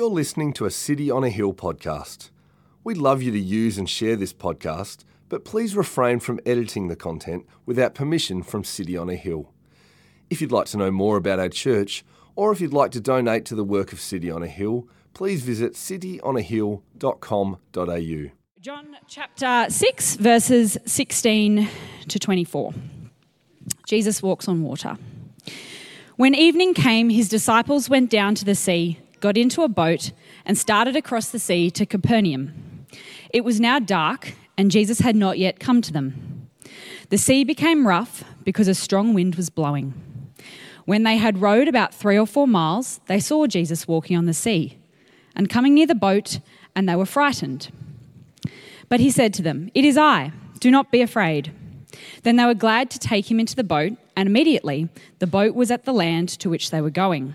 You're listening to a City on a Hill podcast. We'd love you to use and share this podcast, but please refrain from editing the content without permission from City on a Hill. If you'd like to know more about our church, or if you'd like to donate to the work of City on a Hill, please visit cityonahill.com.au. John chapter 6, verses 16 to 24. Jesus walks on water. When evening came, his disciples went down to the sea got into a boat, and started across the sea to Capernaum. It was now dark, and Jesus had not yet come to them. The sea became rough because a strong wind was blowing. When they had rowed about three or four miles, they saw Jesus walking on the sea and coming near the boat, and they were frightened. But he said to them, It is I, do not be afraid. Then they were glad to take him into the boat, and immediately the boat was at the land to which they were going.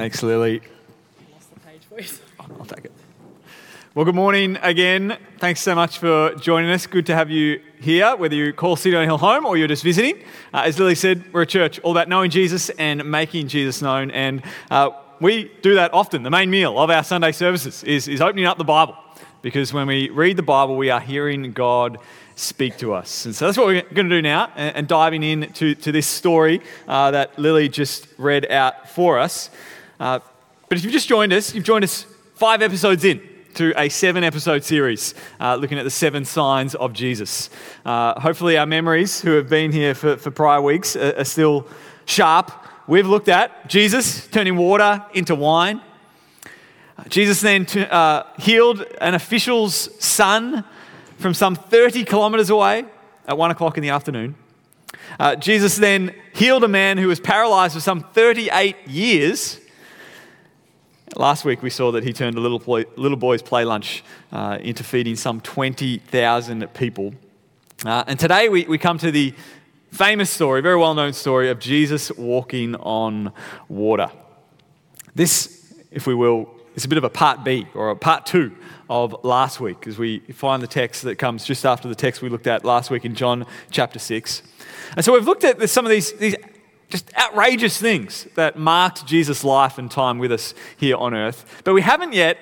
Thanks, Lily. Lost the page. I'll take it. Well, good morning again. Thanks so much for joining us. Good to have you here, whether you call Cedar Hill home or you're just visiting. Uh, as Lily said, we're a church all about knowing Jesus and making Jesus known. And uh, we do that often. The main meal of our Sunday services is, is opening up the Bible. Because when we read the Bible, we are hearing God speak to us. And so that's what we're going to do now, and, diving into to this story uh, that Lily just read out for us. Uh, but if you've just joined us, you've joined us five episodes in to a seven episode series uh, looking at the seven signs of Jesus. Uh, hopefully, our memories who have been here for, for prior weeks are, are still sharp. We've looked at Jesus turning water into wine. Uh, Jesus then uh, healed an official's son from some 30 kilometers away at one o'clock in the afternoon. Uh, Jesus then healed a man who was paralyzed for some 38 years Last week we saw that he turned a little, boy, little boy's play lunch uh, into feeding some 20,000 people. Uh, and today we, we come to the famous story, very well known story of Jesus walking on water. This, if we will, is a bit of a part B or a part two of last week as we find the text that comes just after the text we looked at last week in John chapter 6. And so we've looked at some of these, these just outrageous things that marked Jesus' life and time with us here on earth. But we haven't yet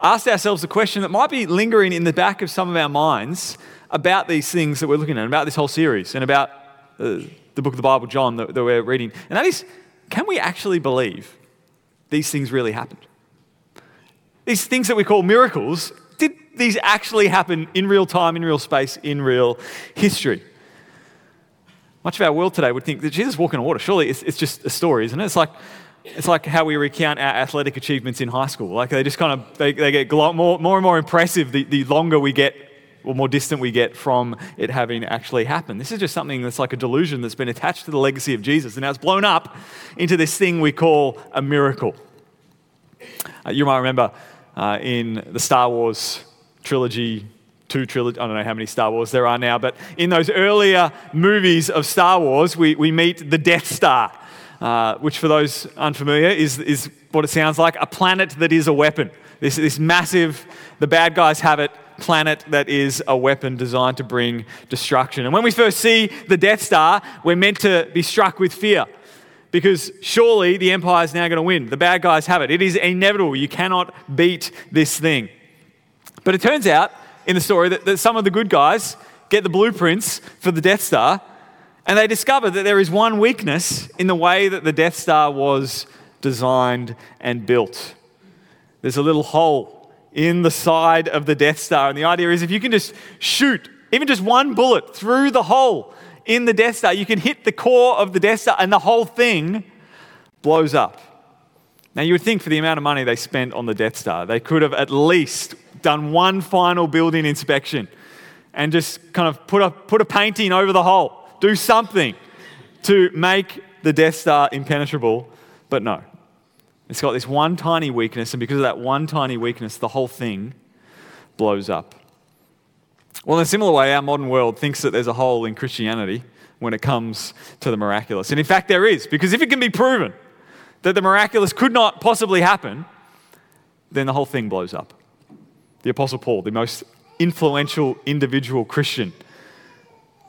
asked ourselves a question that might be lingering in the back of some of our minds about these things that we're looking at, about this whole series, and about uh, the book of the Bible, John, that, that we're reading. And that is can we actually believe these things really happened? These things that we call miracles, did these actually happen in real time, in real space, in real history? Much of our world today would think that Jesus walking on water, surely it's, it's just a story, isn't it? It's like, it's like how we recount our athletic achievements in high school. Like they just kind of, they, they get more, more and more impressive the, the longer we get or more distant we get from it having actually happened. This is just something that's like a delusion that's been attached to the legacy of Jesus, and now it's blown up into this thing we call a miracle. Uh, you might remember uh, in the Star Wars trilogy, two trilogy, I don't know how many Star Wars there are now, but in those earlier movies of Star Wars, we, we meet the Death Star, uh, which for those unfamiliar is, is what it sounds like a planet that is a weapon. This, this massive, the bad guys have it, planet that is a weapon designed to bring destruction. And when we first see the Death Star, we're meant to be struck with fear because surely the Empire is now going to win. The bad guys have it. It is inevitable. You cannot beat this thing. But it turns out in the story that, that some of the good guys get the blueprints for the Death Star and they discover that there is one weakness in the way that the Death Star was designed and built. There's a little hole in the side of the Death Star, and the idea is if you can just shoot even just one bullet through the hole in the Death Star, you can hit the core of the Death Star, and the whole thing blows up. Now, you would think for the amount of money they spent on the Death Star, they could have at least done one final building inspection and just kind of put a, put a painting over the hole, do something to make the Death Star impenetrable. But no. It's got this one tiny weakness, and because of that one tiny weakness, the whole thing blows up. Well, in a similar way, our modern world thinks that there's a hole in Christianity when it comes to the miraculous. And in fact, there is, because if it can be proven that the miraculous could not possibly happen, then the whole thing blows up. The Apostle Paul, the most influential individual Christian,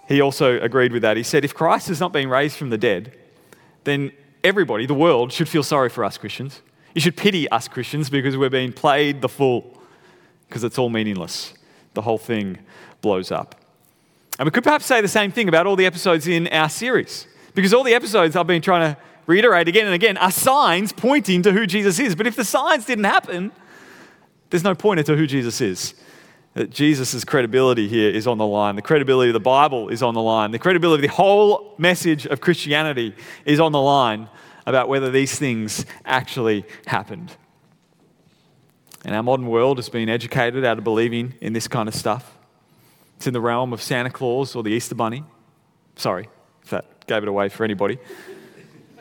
he also agreed with that. He said, If Christ has not been raised from the dead, then everybody, the world, should feel sorry for us Christians. You should pity us Christians because we're being played the fool, because it's all meaningless. The whole thing blows up. And we could perhaps say the same thing about all the episodes in our series, because all the episodes I've been trying to reiterate again and again are signs pointing to who Jesus is. But if the signs didn't happen, there's no pointer to who Jesus is. Jesus' credibility here is on the line. The credibility of the Bible is on the line. The credibility of the whole message of Christianity is on the line about whether these things actually happened. And our modern world has been educated out of believing in this kind of stuff. It's in the realm of Santa Claus or the Easter Bunny. Sorry if that gave it away for anybody.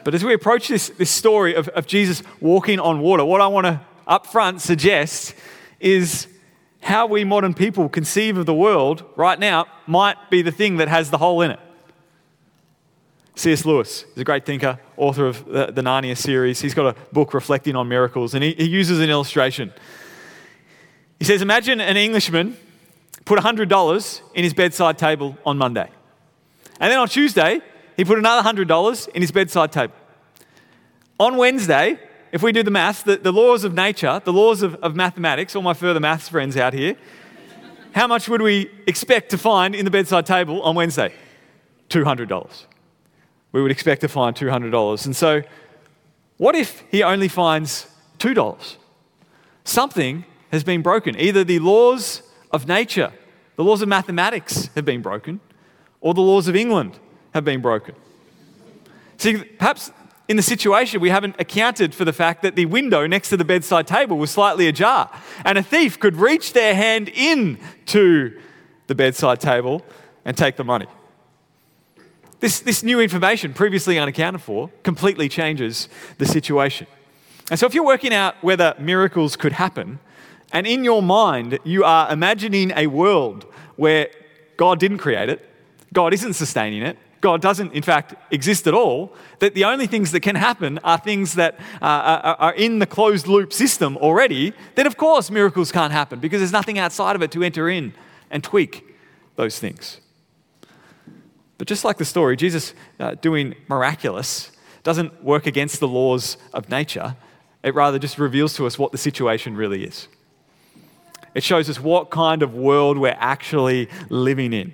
But as we approach this, this story of, of Jesus walking on water, what I want to up front suggest is how we modern people conceive of the world right now might be the thing that has the hole in it. C.S. Lewis is a great thinker, author of the, the Narnia series. He's got a book reflecting on miracles, and he, he uses an illustration. He says, Imagine an Englishman put $100 in his bedside table on Monday. And then on Tuesday, he put another $100 in his bedside table. On Wednesday, if we do the maths, the, the laws of nature, the laws of, of mathematics, all my further maths friends out here, how much would we expect to find in the bedside table on Wednesday? $200. We would expect to find $200. And so, what if he only finds $2? Something has been broken. Either the laws of nature, the laws of mathematics have been broken, or the laws of England have been broken. See, perhaps in the situation, we haven't accounted for the fact that the window next to the bedside table was slightly ajar, and a thief could reach their hand in to the bedside table and take the money. This, this new information, previously unaccounted for, completely changes the situation. And so, if you're working out whether miracles could happen, and in your mind you are imagining a world where God didn't create it, God isn't sustaining it, God doesn't, in fact, exist at all, that the only things that can happen are things that uh, are in the closed loop system already, then of course miracles can't happen because there's nothing outside of it to enter in and tweak those things. But just like the story, Jesus uh, doing miraculous doesn't work against the laws of nature, it rather just reveals to us what the situation really is. It shows us what kind of world we're actually living in.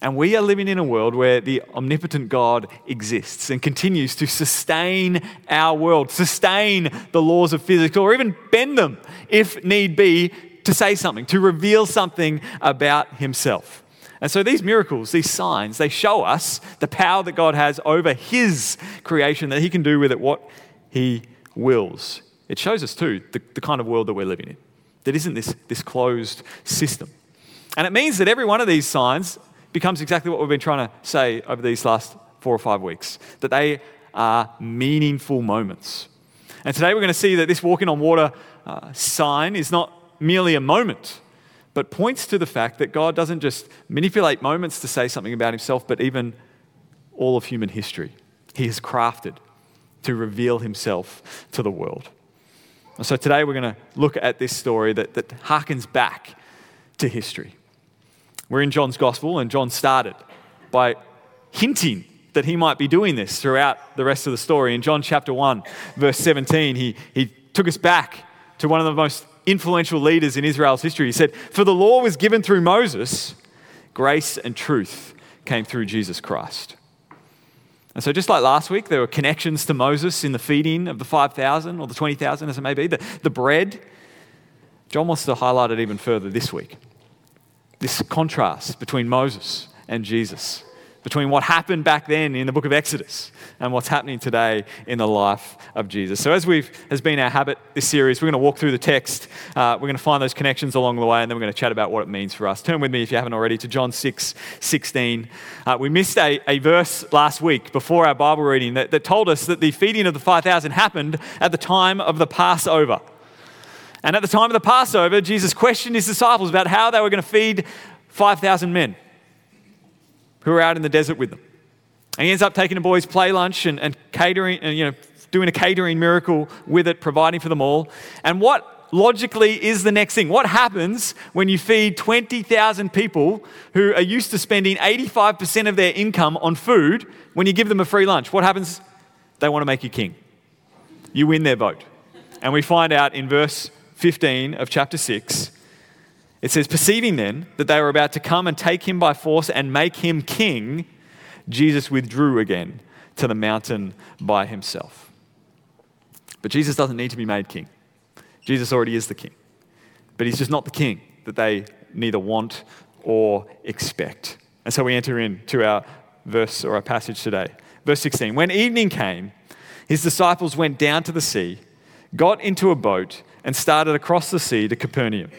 And we are living in a world where the omnipotent God exists and continues to sustain our world, sustain the laws of physics, or even bend them if need be to say something, to reveal something about himself. And so these miracles, these signs, they show us the power that God has over his creation, that he can do with it what he wills. It shows us, too, the, the kind of world that we're living in, that isn't this, this closed system. And it means that every one of these signs becomes exactly what we've been trying to say over these last four or five weeks that they are meaningful moments. And today we're going to see that this walking on water uh, sign is not merely a moment, but points to the fact that God doesn't just manipulate moments to say something about himself, but even all of human history. He has crafted to reveal himself to the world. And so today we're going to look at this story that, that harkens back to history. We're in John's gospel, and John started by hinting that he might be doing this throughout the rest of the story. In John chapter 1, verse 17, he, he took us back to one of the most influential leaders in Israel's history. He said, For the law was given through Moses, grace and truth came through Jesus Christ. And so, just like last week, there were connections to Moses in the feeding of the 5,000 or the 20,000, as it may be, the, the bread. John wants to highlight it even further this week this contrast between Moses and Jesus. between what happened back then in the book of Exodus and what's happening today in the life of Jesus. So, as we've has been our habit this series, we're going to walk through the text. Uh, we're going to find those connections along the way, and then we're going to chat about what it means for us. Turn with me, if you haven't already, to John 6 16. Uh, we missed a, a verse last week before our Bible reading that, that told us that the feeding of the 5,000 happened at the time of the Passover. And at the time of the Passover, Jesus questioned his disciples about how they were going to feed 5,000 men who were out in the desert with them. And he ends up taking a boys' play lunch and, and catering, and, you know, doing a catering miracle with it, providing for them all. And what logically is the next thing? What happens when you feed 20,000 people who are used to spending 85% of their income on food when you give them a free lunch? What happens? They want to make you king. You win their vote. And we find out in verse 15 of chapter 6 it says, Perceiving then that they were about to come and take him by force and make him king, Jesus withdrew again to the mountain by himself. But Jesus doesn't need to be made king. Jesus already is the king. But he's just not the king that they neither want or expect. And so we enter into our verse or our passage today. Verse 16 When evening came, his disciples went down to the sea, got into a boat, and started across the sea to Capernaum.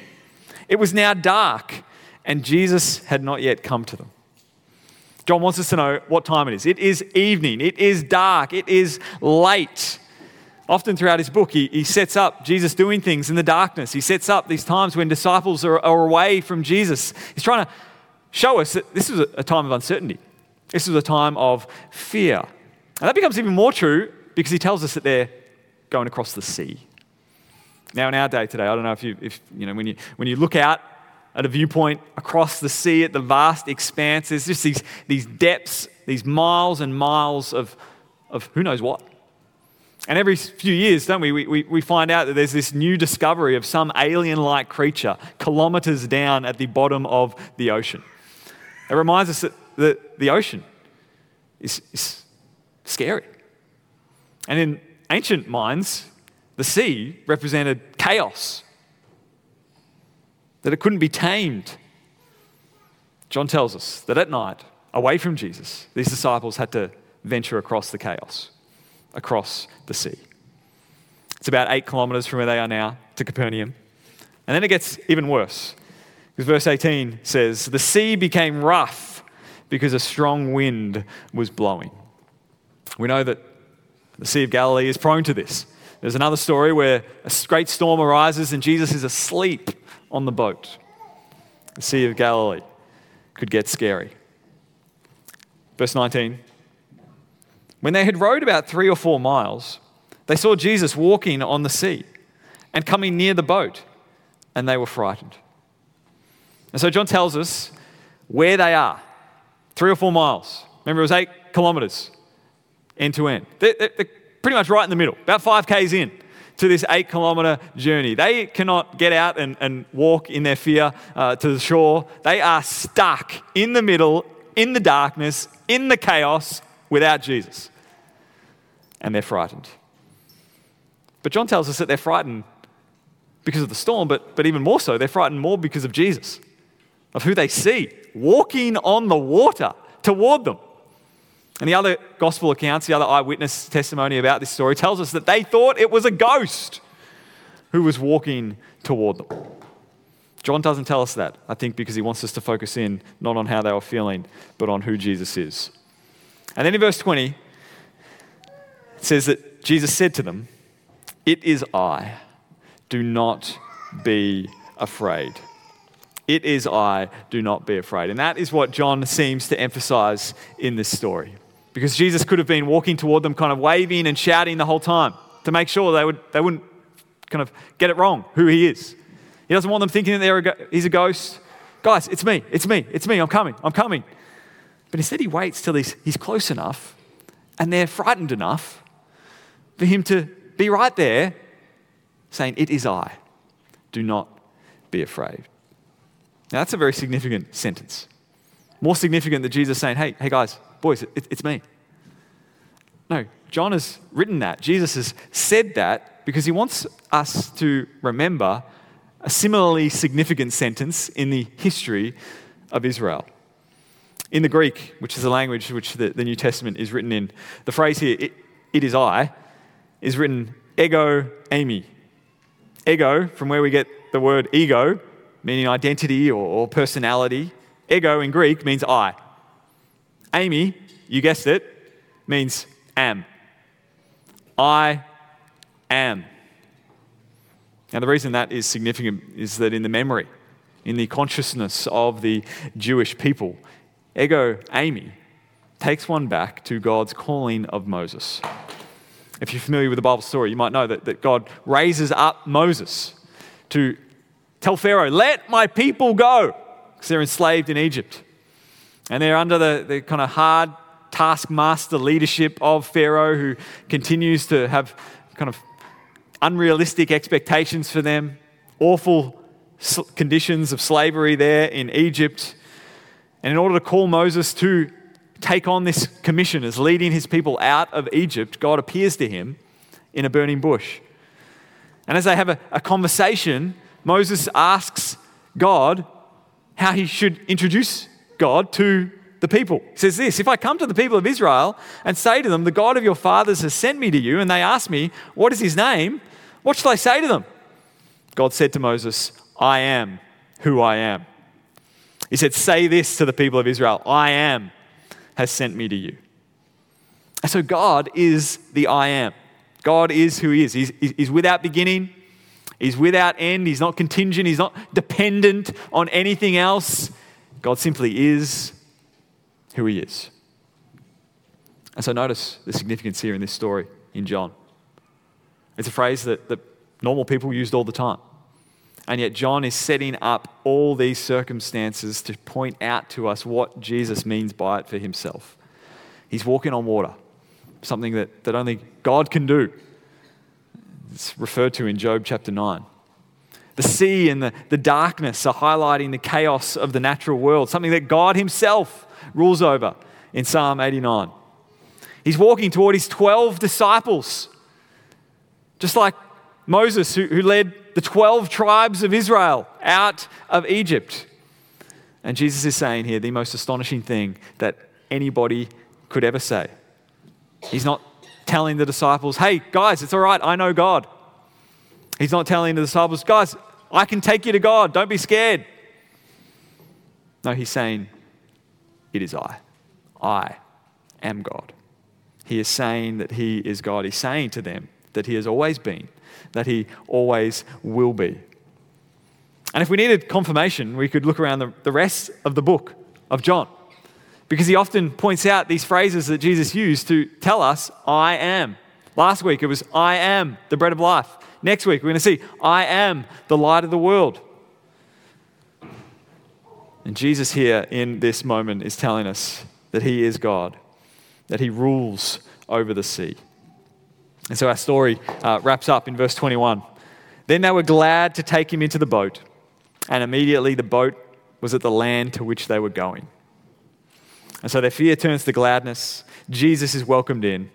It was now dark, and Jesus had not yet come to them. John wants us to know what time it is. It is evening, it is dark, it is late. Often throughout his book, he, he sets up Jesus doing things in the darkness. He sets up these times when disciples are, are away from Jesus. He's trying to show us that this is a, time of uncertainty. This is a time of fear. And that becomes even more true because he tells us that they're going across the sea. Now, in our day today, I don't know if you, if, you know, when you, when you look out at a viewpoint across the sea, at the vast expanse, there's just these, these depths, these miles and miles of, of who knows what. And every few years, don't we, we, we find out that there's this new discovery of some alien like creature kilometers down at the bottom of the ocean. It reminds us that the, the ocean is, is scary. And in ancient minds, the sea represented chaos, that it couldn't be tamed. John tells us that at night, away from Jesus, these disciples had to venture across the chaos, across the sea. It's about eight kilometers from where they are now to Capernaum. And then it gets even worse. Because verse 18 says, The sea became rough because a strong wind was blowing. We know that the Sea of Galilee is prone to this. There's another story where a great storm arises and Jesus is asleep on the boat. The Sea of Galilee could get scary. Verse 19 When they had rowed about three or four miles, they saw Jesus walking on the sea and coming near the boat, and they were frightened. And so John tells us where they are three or four miles. Remember, it was eight kilometers end to end. They're, they're, pretty much right in the middle, about 5Ks in to this eight kilometer journey. They cannot get out and, and walk in their fear uh, to the shore. They are stuck in the middle, in the darkness, in the chaos without Jesus. And they're frightened. But John tells us that they're frightened because of the storm, but, but even more so, they're frightened more because of Jesus, of who they see walking on the water toward them. And the other gospel accounts, the other eyewitness testimony about this story tells us that they thought it was a ghost who was walking toward them. John doesn't tell us that, I think, because he wants us to focus in not on how they were feeling, but on who Jesus is. And then in verse 20, it says that Jesus said to them, It is I. Do not be afraid. It is I. Do not be afraid. And that is what John seems to emphasize in this story. Because Jesus could have been walking toward them, kind of waving and shouting the whole time to make sure they, would, they wouldn't kind of get it wrong who he is. He doesn't want them thinking that a, he's a ghost. Guys, it's me, it's me, it's me, I'm coming, I'm coming. But instead, he waits till he's, he's close enough and they're frightened enough for him to be right there saying, It is I. Do not be afraid. Now, that's a very significant sentence. More significant than Jesus saying, Hey, hey guys, boys, it, it's me. No, John has written that. Jesus has said that because he wants us to remember a similarly significant sentence in the history of Israel. In the Greek, which is the language which the, the New Testament is written in, the phrase here, it, it is I, is written ego eimi. Ego, from where we get the word ego, meaning identity or, or personality. Ego in Greek means I. Eimi, you guessed it, means am. I am. Now, the reason that is significant is that in the memory, in the consciousness of the Jewish people, ego eimi takes one back to God's calling of Moses. If you're familiar with the Bible story, you might know that, that God raises up Moses to tell Pharaoh, Let my people go, because they're enslaved in Egypt. And they're under the, the kind of hard taskmaster leadership of Pharaoh, who continues to have kind of unrealistic expectations for them, awful conditions of slavery there in Egypt. And in order to call Moses to take on this commission as leading his people out of Egypt, God appears to him in a burning bush. And as they have a, a conversation, Moses asks God how he should introduce God to the people. He says this If I come to the people of Israel and say to them, The God of your fathers has sent me to you, and they ask me, What is his name? What shall I say to them? God said to Moses, I am who I am. He said, Say this to the people of Israel I am has sent me to you. And so God is the I am. God is who He is. He's, he's without beginning, He's without end, He's not contingent, He's not dependent on anything else. God simply is who He is. And so notice the significance here in this story in John. It's a phrase that, that normal people used all the time. And yet, John is setting up all these circumstances to point out to us what Jesus means by it for himself. He's walking on water, something that, that only God can do. It's referred to in Job chapter 9. The sea and the, the darkness are highlighting the chaos of the natural world, something that God Himself rules over in Psalm 89. He's walking toward His 12 disciples just like Moses, who, who led the 12 tribes of Israel out of Egypt. And Jesus is saying here the most astonishing thing that anybody could ever say. He's not telling the disciples, hey, guys, it's all right, I know God. He's not telling the disciples, guys, I can take you to God, don't be scared. No, he's saying, it is I. I am God. He is saying that he is God. He's saying to them, that he has always been, that he always will be. And if we needed confirmation, we could look around the, the rest of the book of John, because he often points out these phrases that Jesus used to tell us, I am. Last week it was, I am the bread of life. Next week we're going to see, I am the light of the world. And Jesus here in this moment is telling us that he is God, that he rules over the sea. And so our story uh, wraps up in verse 21. Then they were glad to take him into the boat, and immediately the boat was at the land to which they were going. And so their fear turns to gladness. Jesus is welcomed in.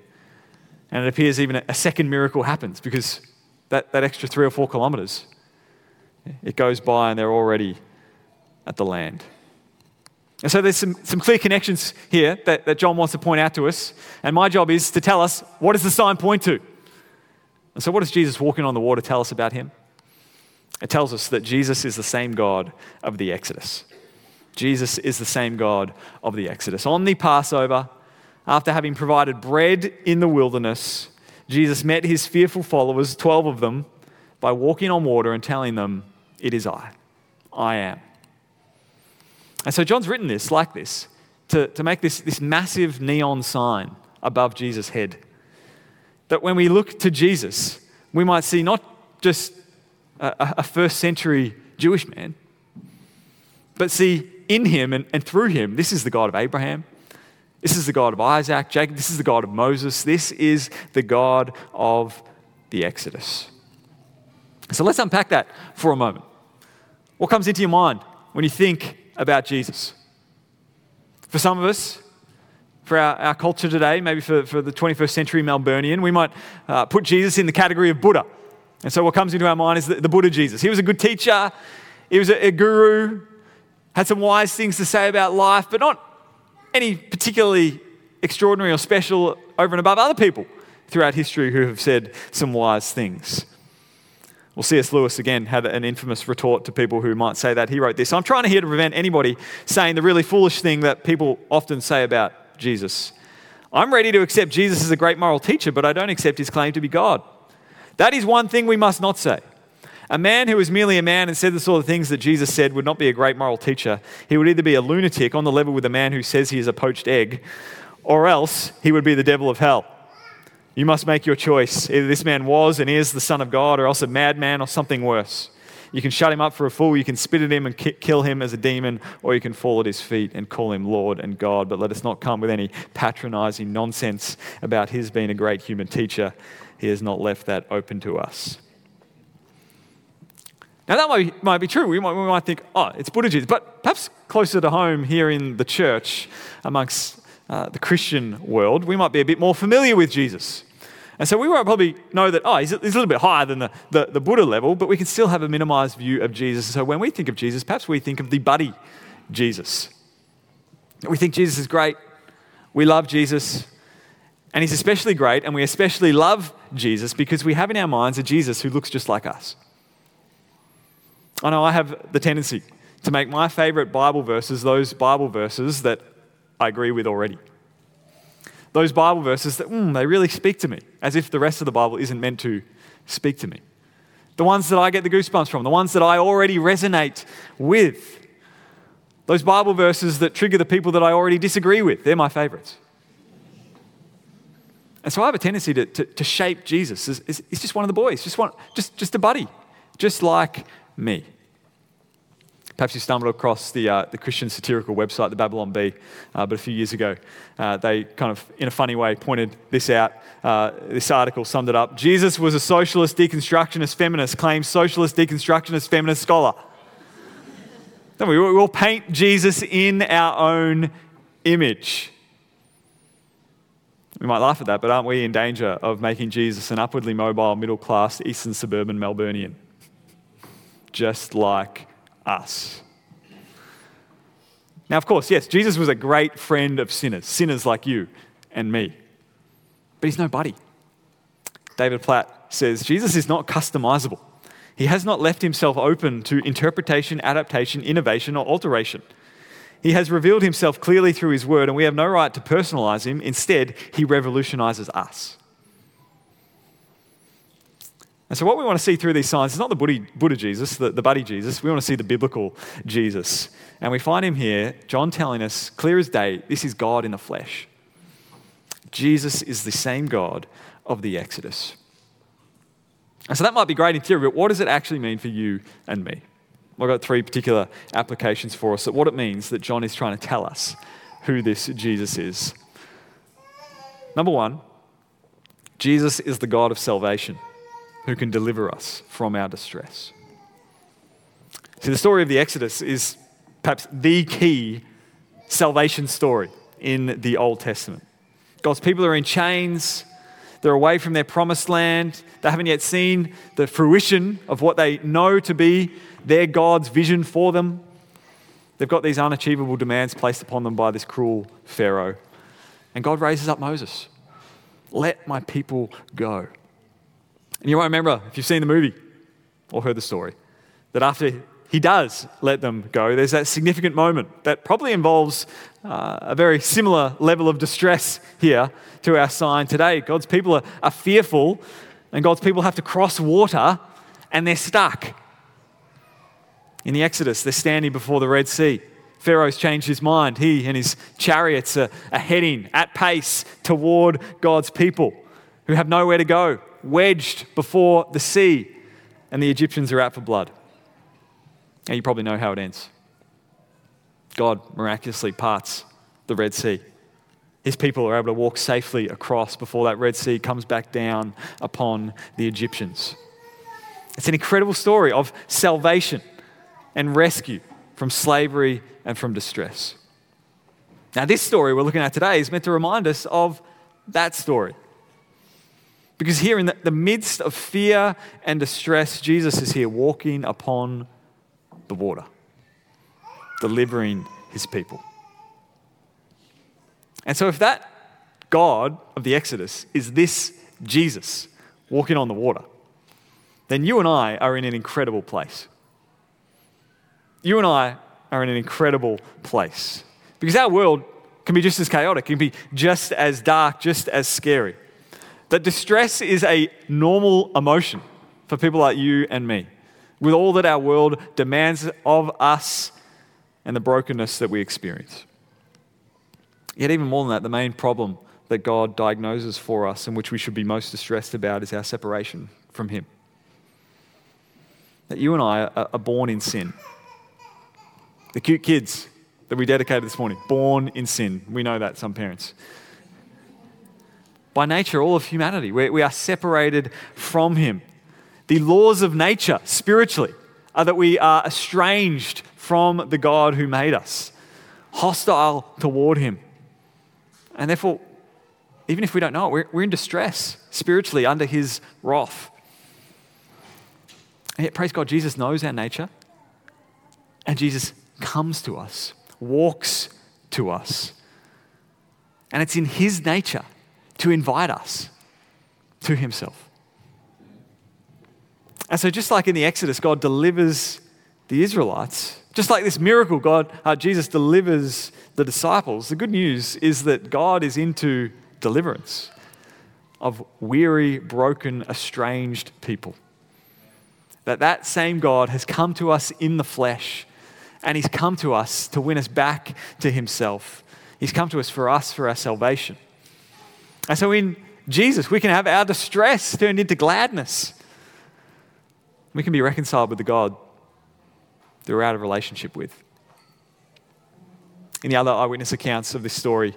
And it appears even a second miracle happens because that, that extra three or four kilometers, it goes by and they're already at the land. And so there's some, some clear connections here that, that John wants to point out to us. And my job is to tell us what does the sign point to? And so, what does Jesus walking on the water tell us about him? It tells us that Jesus is the same God of the Exodus. Jesus is the same God of the Exodus. On the Passover, after having provided bread in the wilderness, Jesus met his fearful followers, 12 of them, by walking on water and telling them, It is I. I am. And so John's written this like this to, to make this, this massive neon sign above Jesus' head. That when we look to Jesus, we might see not just a, a first century Jewish man, but see in him and, and through him, this is the God of Abraham, this is the God of Isaac, Jacob, this is the God of Moses, this is the God of the Exodus. So let's unpack that for a moment. What comes into your mind when you think about Jesus. For some of us, for our, our culture today, maybe for, for the 21st century Melburnian, we might uh, put Jesus in the category of Buddha. And so what comes into our mind is the, the Buddha Jesus. He was a good teacher, he was a, a guru, had some wise things to say about life, but not, any particularly extraordinary or special over and above other people throughout history who have said some wise things. Well, C.S. Lewis again had an infamous retort to people who might say that. He wrote this I'm trying here to prevent anybody saying the really foolish thing that people often say about Jesus. I'm ready to accept Jesus as a great moral teacher, but I don't accept his claim to be God. That is one thing we must not say. A man who is merely a man and said the sort of things that Jesus said would not be a great moral teacher. He would either be a lunatic on the level with a man who says he is a poached egg, or else he would be the devil of hell. You must make your choice. Either this man was and is the Son of God, or else a madman or something worse. You can shut him up for a fool, you can spit at him and kill him as a demon, or you can fall at his feet and call him Lord and God. But let us not come with any patronizing nonsense about his being a great human teacher. He has not left that open to us. Now, that might, might be true. We might, we might think, oh, it's Buddha Jesus. But perhaps closer to home here in the church, amongst uh, the Christian world, we might be a bit more familiar with Jesus. And so we won't probably know that, oh, he's a, he's a little bit higher than the, the, the, Buddha level, but we can still have a minimized view of Jesus. So when we think of Jesus, perhaps we think of the buddy Jesus. We think Jesus is great. We love Jesus. And he's especially great, and we especially love Jesus because we have in our minds a Jesus who looks just like us. I know I have the tendency to make my favorite Bible verses those Bible verses that I agree with already. Those Bible verses that, mm, they really speak to me, as if the rest of the Bible isn't meant to speak to me. The ones that I get the goosebumps from, the ones that I already resonate with. Those Bible verses that trigger the people that I already disagree with, they're my favorites. And so I have a tendency to, to, to shape Jesus. He's just one of the boys, just, one, just, just a buddy, just like me. Perhaps you stumbled across the, uh, the Christian satirical website, the Babylon Bee, uh, but a few years ago, uh, they kind of, in a funny way, pointed this out. Uh, this article summed it up. Jesus was a socialist deconstructionist feminist, claims socialist deconstructionist feminist scholar. Don't we, we all paint Jesus in our own image. We might laugh at that, but aren't we in danger of making Jesus an upwardly mobile, middle class, eastern suburban Melburnian? Just like us. Now, of course, yes, Jesus was a great friend of sinners, sinners like you and me. But he's no buddy. David Platt says Jesus is not customizable. He has not left himself open to interpretation, adaptation, innovation, or alteration. He has revealed himself clearly through his word, and we have no right to personalize him. Instead, he revolutionizes us. And so, what we want to see through these signs is not the Buddha, Jesus, the, the buddy Jesus. We want to see the biblical Jesus. And we find him here, John telling us, clear as day, this is God in the flesh. Jesus is the same God of the Exodus. And so that might be great in theory, but what does it actually mean for you and me? I've got three particular applications for us at what it means that John is trying to tell us who this Jesus is. Number one, Jesus is the God of salvation who can deliver us from our distress. See, the story of the Exodus is perhaps the key salvation story in the Old Testament. God's people are in chains, they're away from their promised land, they haven't yet seen the fruition of what they know to be their God's vision for them. They've got these unachievable demands placed upon them by this cruel Pharaoh. And God raises up Moses. Let my people go. And you might remember, if you've seen the movie or heard the story, that after he does let them go, there's that significant moment that probably involves uh, a very similar level of distress here to our sign today. God's people are, are fearful, and God's people have to cross water, and they're stuck. In the Exodus, they're standing before the Red Sea. Pharaoh's changed his mind. He and his chariots are, are heading at pace toward God's people who have nowhere to go wedged before the sea, and the Egyptians are out for blood. And you probably know how it ends. God miraculously parts the Red Sea. His people are able to walk safely across before that Red Sea comes back down upon the Egyptians. It's an incredible story of salvation and rescue from slavery and from distress. Now, this story we're looking at today is meant to remind us of that story. Because here in the, the midst of fear and distress, Jesus is here walking upon the water, delivering his people. And so, if that God of the Exodus is this Jesus walking on the water, then you and I are in an incredible place. You and I are in an incredible place because our world can be just as chaotic, can be just as dark, just as scary. That distress is a normal emotion for people like you and me, with all that our world demands of us and the brokenness that we experience. Yet, even more than that, the main problem that God diagnoses for us and which we should be most distressed about is our separation from Him. That you and I are born in sin. The cute kids that we dedicated this morning, born in sin. We know that, some parents. By nature, all of humanity, we, we are separated from Him. The laws of nature, spiritually, are that we are estranged from the God who made us, hostile toward Him. And therefore, even if we don't know it, we're, we're in distress spiritually under His wrath. And yet, praise God, Jesus knows our nature, and Jesus comes to us, walks to us. And it's in His nature to invite us to Himself. And so, just like in the Exodus, God delivers the Israelites, just like this miracle, God, uh, Jesus delivers the disciples. The good news is that God is into deliverance of weary, broken, estranged people. That that same God has come to us in the flesh, and He's come to us to win us back to Himself. He's come to us for us, for our salvation. And so in Jesus, we can have our distress turned into gladness. We can be reconciled with the God that we're out of relationship with. In the other eyewitness accounts of this story,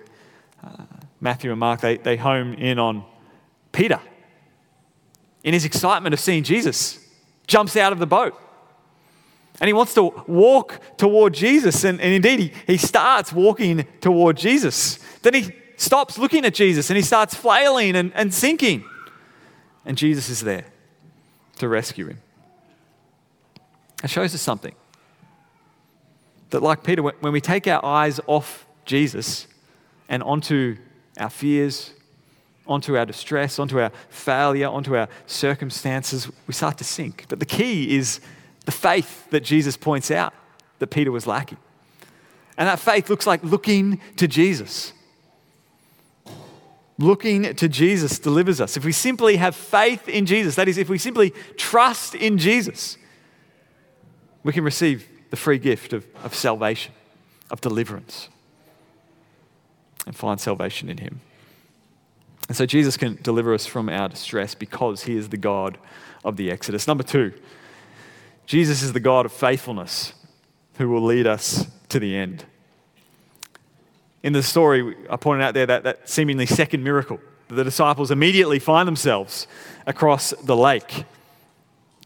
uh, Matthew and Mark, they, they home in on Peter. In his excitement of seeing Jesus, jumps out of the boat. And he wants to walk toward Jesus. And, and indeed, he, he starts walking toward Jesus. Then he stops looking at Jesus and he starts flailing and, and sinking. And Jesus is there to rescue him. It shows us something. That, like Peter, when we take our eyes off Jesus and onto our fears, onto our distress, onto our failure, onto our circumstances, we start to sink. But the key is the faith that Jesus points out that Peter was lacking. And that faith looks like looking to Jesus. Looking to Jesus delivers us. If we simply have faith in Jesus, that is, if we simply trust in Jesus, we can receive the free gift of, of salvation, of deliverance, and find salvation in Him. And so Jesus can deliver us from our distress because He is the God of the Exodus. Number two, Jesus is the God of faithfulness who will lead us to the end. In the story, I pointed out there that, that seemingly second miracle. The disciples immediately find themselves across the lake.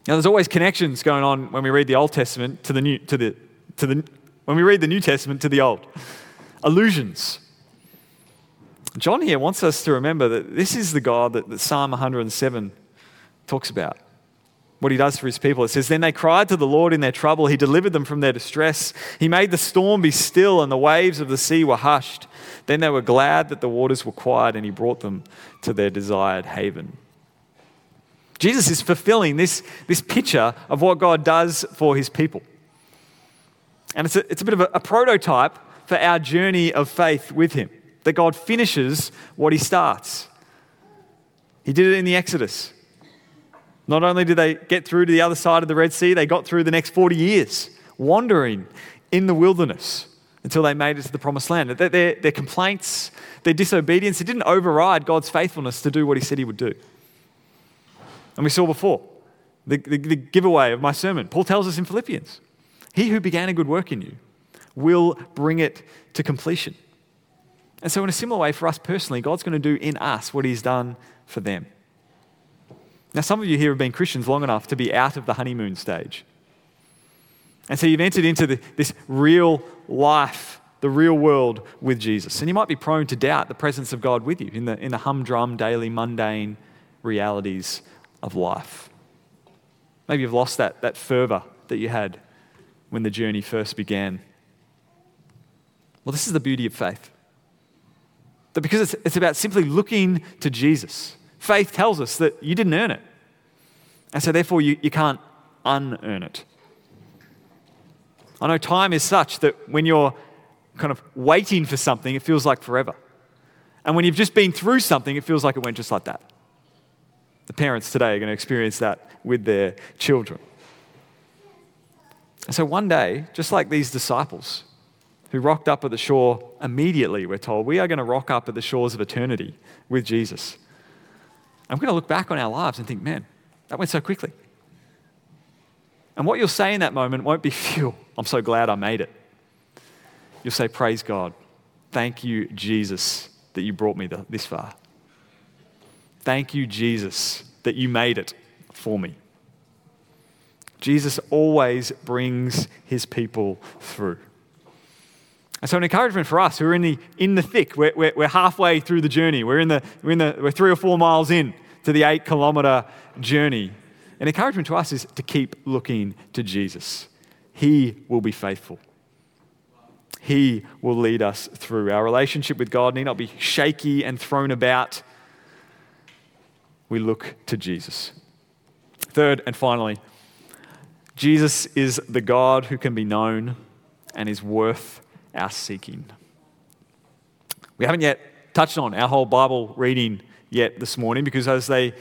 Now, there's always connections going on when we read the Old Testament to the New, to the, to the, when we read the New Testament to the Old. Allusions. John here wants us to remember that this is the God that, that Psalm 107 talks about. What he does for his people. It says, Then they cried to the Lord in their trouble. He delivered them from their distress. He made the storm be still, and the waves of the sea were hushed. Then they were glad that the waters were quiet, and he brought them to their desired haven. Jesus is fulfilling this, this picture of what God does for his people. And it's a, it's a bit of a, a prototype for our journey of faith with him, that God finishes what he starts. He did it in the Exodus. Not only did they get through to the other side of the Red Sea, they got through the next 40 years wandering in the wilderness until they made it to the promised land. Their, their, their complaints, their disobedience, it didn't override God's faithfulness to do what he said he would do. And we saw before the, the, the giveaway of my sermon. Paul tells us in Philippians He who began a good work in you will bring it to completion. And so, in a similar way, for us personally, God's going to do in us what He's done for them. Now, some of you here have been Christians long enough to be out of the honeymoon stage. And so you've entered into the, this real life, the real world with Jesus. And you might be prone to doubt the presence of God with you in the, in the humdrum, daily, mundane realities of life. Maybe you've lost that, that fervor that you had when the journey first began. Well, this is the beauty of faith. That because it's, it's about simply looking to Jesus. Faith tells us that you didn't earn it. And so, therefore, you, you can't unearn it. I know time is such that when you're kind of waiting for something, it feels like forever. And when you've just been through something, it feels like it went just like that. The parents today are going to experience that with their children. And so one day, just like these disciples who rocked up at the shore immediately, we're told, we are going to rock up at the shores of eternity with Jesus. I'm going to look back on our lives and think, man, that went so quickly. And what you'll say in that moment won't be, phew, I'm so glad I made it. You'll say, praise God. Thank you, Jesus, that you brought me this far. Thank you, Jesus, that you made it for me. Jesus always brings his people through. And so, an encouragement for us who are in the, in the thick, we're, we're, we're halfway through the journey, we're, in the, we're, in the, we're three or four miles in to the eight kilometer journey. An encouragement to us is to keep looking to Jesus. He will be faithful. He will lead us through. Our relationship with God need not be shaky and thrown about. We look to Jesus. Third and finally, Jesus is the God who can be known and is worth our seeking. We haven't yet touched on our whole Bible reading yet this morning because as they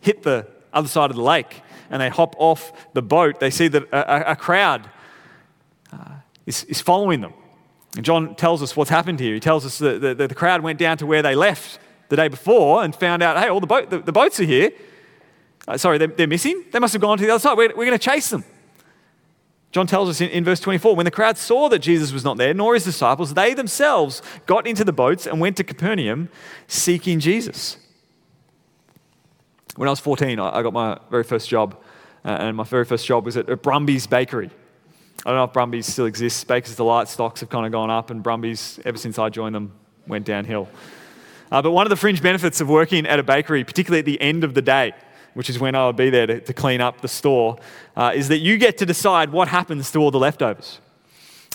hit the other side of the lake and they hop off the boat, they see that a, a crowd uh, is, is, following them. And John tells us what's happened here. He tells us that the, the, the, crowd went down to where they left the day before and found out, hey, all the, boat, the, the boats are here. Uh, sorry, they're, they're, missing. They must have gone to the other side. We're, we're going to chase them. John tells us in, in, verse 24 when the crowd saw that Jesus was not there, nor his disciples, they themselves got into the boats and went to Capernaum seeking Jesus. When I was 14, I, got my very first job, uh, and my very first job was at, at Brumby's Bakery. I don't know if Brumby's still exists. Baker's Delight stocks have kind of gone up, and Brumby's, ever since I joined them, went downhill. Uh, but one of the fringe benefits of working at a bakery, particularly at the end of the day, which is when I would be there to, to clean up the store, uh, is that you get to decide what happens to all the leftovers.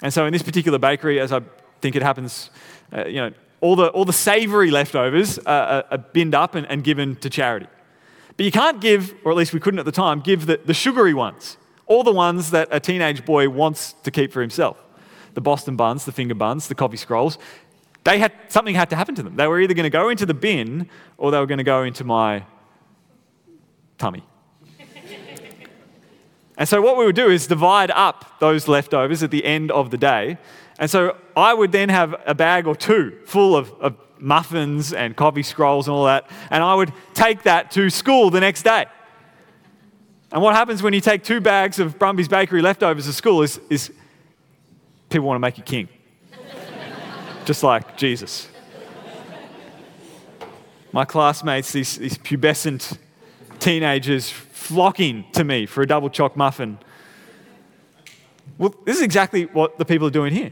And so in this particular bakery, as I think it happens, uh, you know, all the, all the savory leftovers are, are binned up and, and, given to charity. But you can't give, or at least we couldn't at the time, give the, the sugary ones, all the ones that a teenage boy wants to keep for himself. The Boston buns, the finger buns, the coffee scrolls, they had, something had to happen to them. They were either going to go into the bin or they were going to go into my tummy. and so, what we would do is divide up those leftovers at the end of the day. And so, I would then have a bag or two full of, of muffins and coffee scrolls and all that, and I would take that to school the next day. And what happens when you take two bags of Brumby's Bakery leftovers to school is, is people want to make you king, just like Jesus. My classmates, these, these pubescent teenagers flocking to me for a double choc muffin. Well, this is exactly what the people are doing here.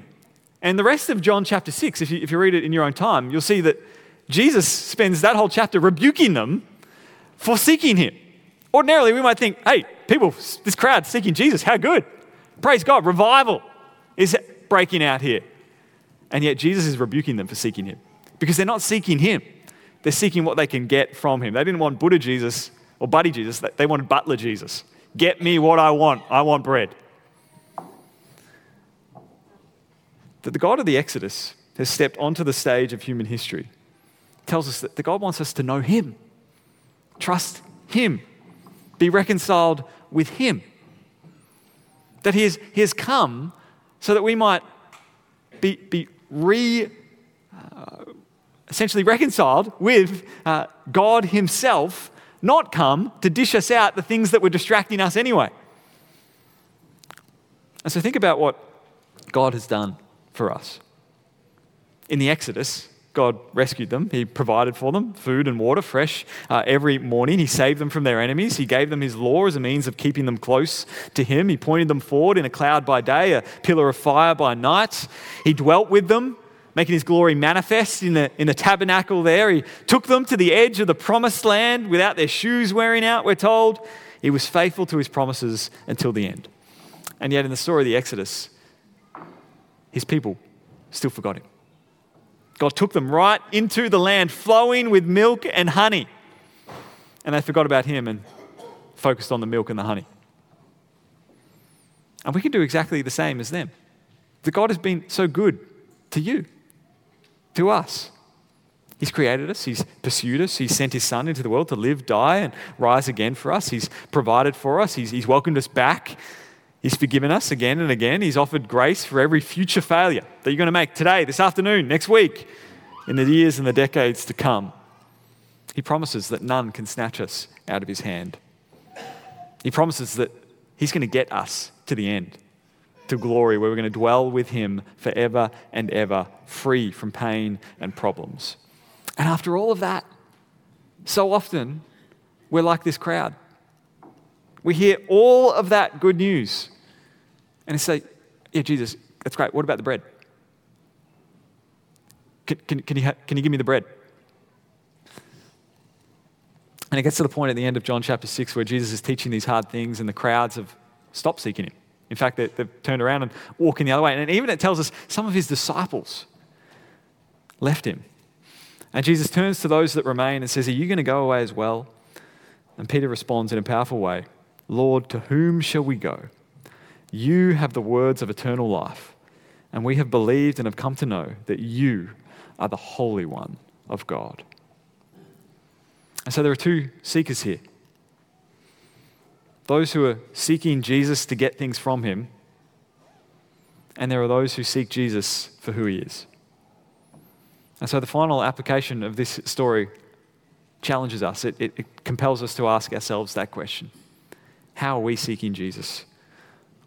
And the rest of John chapter 6, if you, if you read it in your own time, you'll see that Jesus spends that whole chapter rebuking them for seeking him. Ordinarily, we might think, hey, people, this crowd seeking Jesus, how good. Praise God, revival is breaking out here. And yet, Jesus is rebuking them for seeking him because they're not seeking him, they're seeking what they can get from him. They didn't want Buddha Jesus, or Buddy Jesus, they wanted Butler Jesus. Get me what I want. I want bread. That the God of the Exodus has stepped onto the stage of human history tells us that the God wants us to know Him, trust Him, be reconciled with Him. That He has, he has come so that we might be, be re, uh, essentially reconciled with uh, God Himself not come to dish us out the things that were distracting us anyway. And so think about what God has done for us. In the Exodus, God rescued them. He provided for them food and water, fresh uh, every morning. He saved them from their enemies. He gave them His law as a means of keeping them close to Him. He pointed them forward in a cloud by day, a pillar of fire by night. He dwelt with them making his glory manifest in the, in the tabernacle there. He took them to the edge of the promised land without their shoes wearing out, we're told. He was faithful to his promises until the end. And yet, in the story of the Exodus, his people still forgot him. God took them right into the land flowing with milk and honey. And they forgot about Him and focused on the milk and the honey. And we can do exactly the same as them. The God has been so good to you, to us. He's created us, He's pursued us, He's sent His Son into the world to live, die, and rise again for us. He's provided for us, He's, he's welcomed us back. He's forgiven us again and again. He's offered grace for every future failure that you're going to make today, this afternoon, next week, in the years and the decades to come. He promises that none can snatch us out of His hand. He promises that He's going to get us to the end, to glory, where we're going to dwell with Him forever and ever, free from pain and problems. And after all of that, so often we're like this crowd. We hear all of that good news and it's like, yeah, Jesus, that's great. What about the bread? Can, can, can, you, can you give me the bread? And it gets to the point at the end of John chapter 6 where Jesus is teaching these hard things and the crowds have stopped seeking him. In fact, they, have turned around and walking the other way. And even it tells us some of his disciples left him. And Jesus turns to those that remain and says, Are you going to go away as well? And Peter responds in a powerful way Lord, to whom shall we go? You have the words of eternal life, and we have believed and have come to know that you are the Holy One of God. And so there are two seekers here those who are seeking Jesus to get things from him, and there are those who seek Jesus for who he is. And so the final application of this story challenges us, it, it, it compels us to ask ourselves that question How are we seeking Jesus?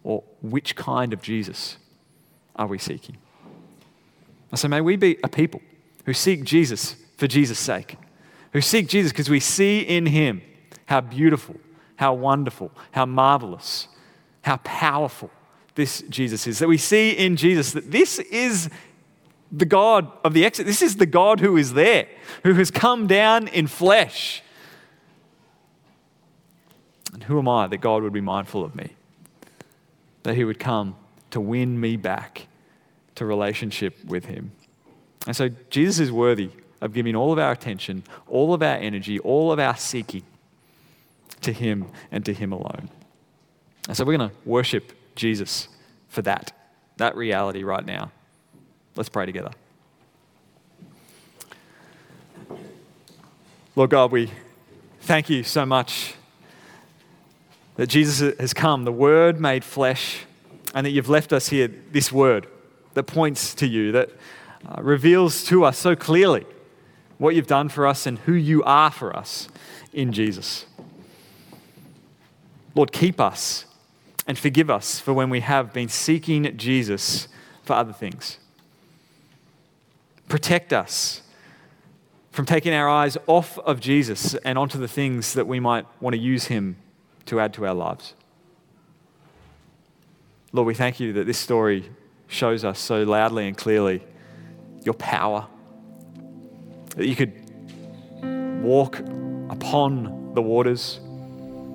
Or which kind of Jesus are we seeking? So may we be a people who seek Jesus for Jesus' sake, who seek Jesus because we see in him how beautiful, how wonderful, how marvelous, how powerful this Jesus is. That we see in Jesus that this is the God of the exit. This is the God who is there, who has come down in flesh. And who am I that God would be mindful of me? that he would come to win me back to relationship with him. And so Jesus is worthy of giving all of our attention, all of our energy, all of our seeking to him and to him alone. And so we're going to worship Jesus for that, that reality right now. Let's pray together. Lord God, we thank you so much that Jesus has come, the Word made flesh, and that you've left us here this Word that points to you, that uh, reveals to us so clearly what you've done for us and who you are for us in Jesus. Lord, keep us and forgive us for when we have been seeking Jesus for other things. Protect us from taking our eyes off of Jesus and onto the things that we might want to use him to add to our lives. Lord, we thank you that this story shows us so loudly and clearly your power, that you could walk upon the waters,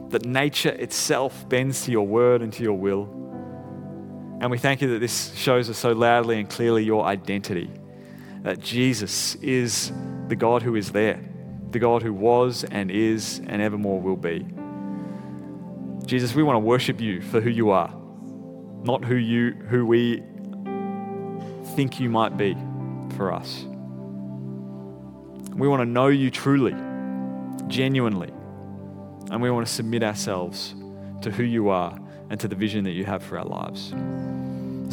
that nature itself bends to your word and to your will. And we thank you that this shows us so loudly and clearly your identity, that Jesus is the God who is there, the God who was and is and evermore will be. Jesus, we want to worship you for who you are, not who you who we think you might be for us. We want to know you truly, genuinely, and we want to submit ourselves to who you are and to the vision that you have for our lives.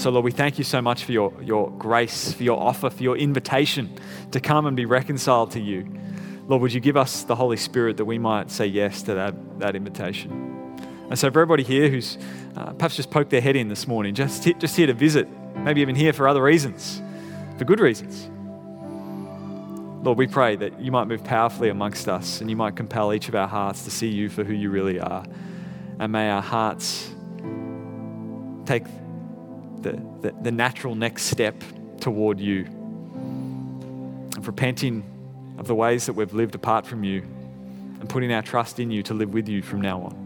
So, Lord, we thank you so much for your, your grace, for your offer, for your invitation to come and be reconciled to you. Lord, would you give us the Holy Spirit that we might say yes to that, that invitation? And so, for everybody here who's uh, perhaps just poked their head in this morning, just, just here to visit, maybe even here for other reasons, for good reasons, Lord, we pray that you might move powerfully amongst us and you might compel each of our hearts to see you for who you really are. And may our hearts take the, the, the natural next step toward you of repenting of the ways that we've lived apart from you and putting our trust in you to live with you from now on.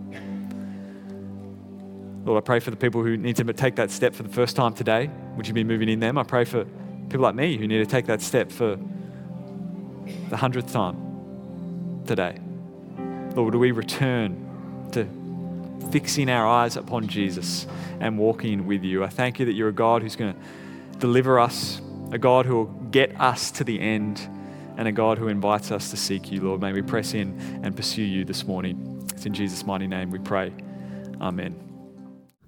Lord, I pray for the people who need to take that step for the first time today. Would you be moving in them? I pray for People like me who need to take that step for the hundredth time today. Lord, do we return to fixing our eyes upon Jesus and walking with you? I thank you that you're a God who's going to deliver us, a God who will get us to the end, and a God who invites us to seek you, Lord. May we press in and pursue you this morning. It's in Jesus' mighty name we pray. Amen.